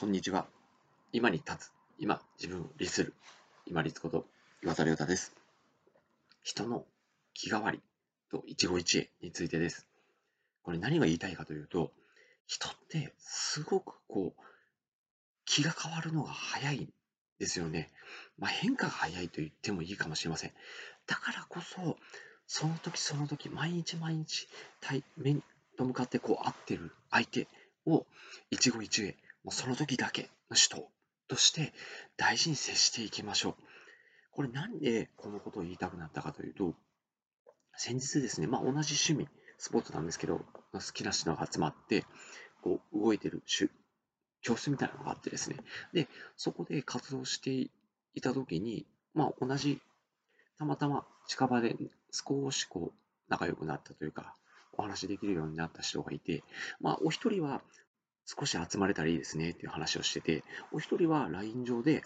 こんにちは。今に立つ。今、自分を律する。今律こと岩田亮太です。人の気変わりと一期一会についてです。これ何が言いたいかというと、人ってすごくこう、気が変わるのが早いんですよね。まあ、変化が早いと言ってもいいかもしれません。だからこそ、その時その時、毎日毎日、対面と向かってこう会ってる相手を一期一会もうその時だけの人として大事に接していきましょう。これなんでこのことを言いたくなったかというと、先日ですね、まあ、同じ趣味、スポーツなんですけど、好きな人が集まって、こう動いてる教室みたいなのがあってですね、で、そこで活動していた時に、まあ、同じ、たまたま近場で少しこう仲良くなったというか、お話できるようになった人がいて、まあ、お一人は少し集まれたらいいですねっていう話をしてて、お一人は LINE 上で、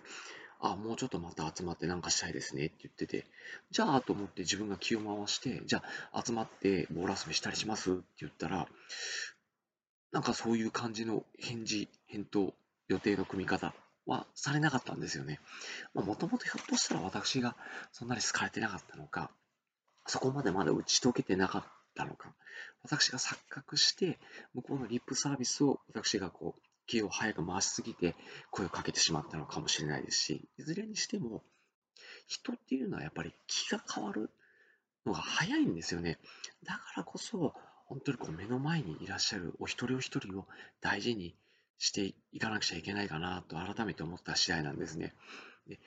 あ、もうちょっとまた集まってなんかしたいですねって言ってて、じゃあと思って自分が気を回して、じゃあ集まってボール遊びしたりしますって言ったら、なんかそういう感じの返事、返答、予定の組み方はされなかったんですよね。もともとひょっとしたら私がそんなに好かれてなかったのか、そこまでまだ打ち解けてなかったのか、私が錯覚して、向こうのリップサービスを私がこう、気を早く回しすぎて声をかけてしまったのかもしれないですし、いずれにしても、人っていうのはやっぱり気が変わるのが早いんですよね。だからこそ、本当にこう目の前にいらっしゃるお一人お一人を大事にしていかなくちゃいけないかなと改めて思った次第なんですね。で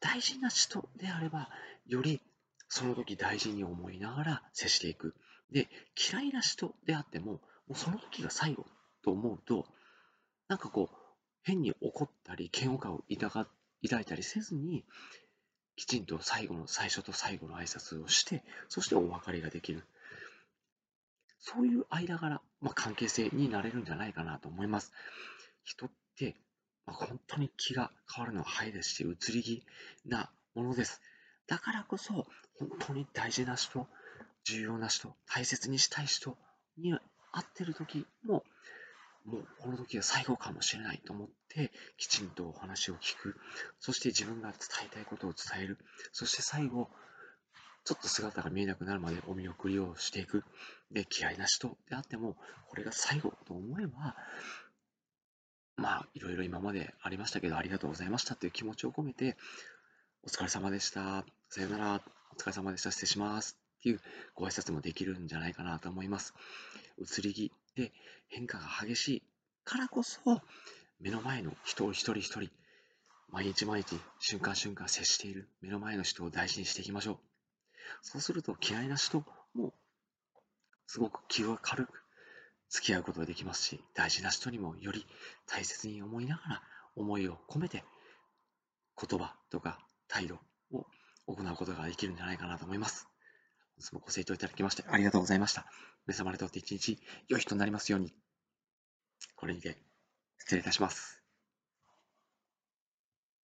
大事な人であれば、よりその時大事に思いながら接していく。で、嫌いな人であっても、もうその時が最後と思うと、なんかこう、変に怒ったり、嫌悪感を抱いたりせずに、きちんと最後の、最初と最後の挨拶をして、そしてお別れができる。そういう間柄、まあ、関係性になれるんじゃないかなと思います。人って、まあ、本当に気が変わるのは早いですし、移り気なものです。だからこそ、本当に大事な人、重要な人、大切にしたい人に会ってる時も、もうこの時は最後かもしれないと思って、きちんとお話を聞く。そして自分が伝えたいことを伝える。そして最後、ちょっと姿が見えなくなるまでお見送りをしていく。で、嫌いな人であっても、これが最後と思えば、まあ、いろいろ今までありましたけど、ありがとうございましたという気持ちを込めて、お疲れ様でした。さよなら。お疲れ様でした。失礼します。っていうご挨拶もできるんじゃないかなと思います。移り気で変化が激しいからこそ、目の前の人を一人一人、毎日毎日、瞬間瞬間接している目の前の人を大事にしていきましょう。そうすると嫌いな人もすごく気が軽く付き合うことができますし、大事な人にもより大切に思いながら思いを込めて言葉とか態度を行うことができるんじゃないかなと思います。本日もご清聴いただきましてありがとうございました。皆様にとって一日良い日となりますように。これにて失礼いたします。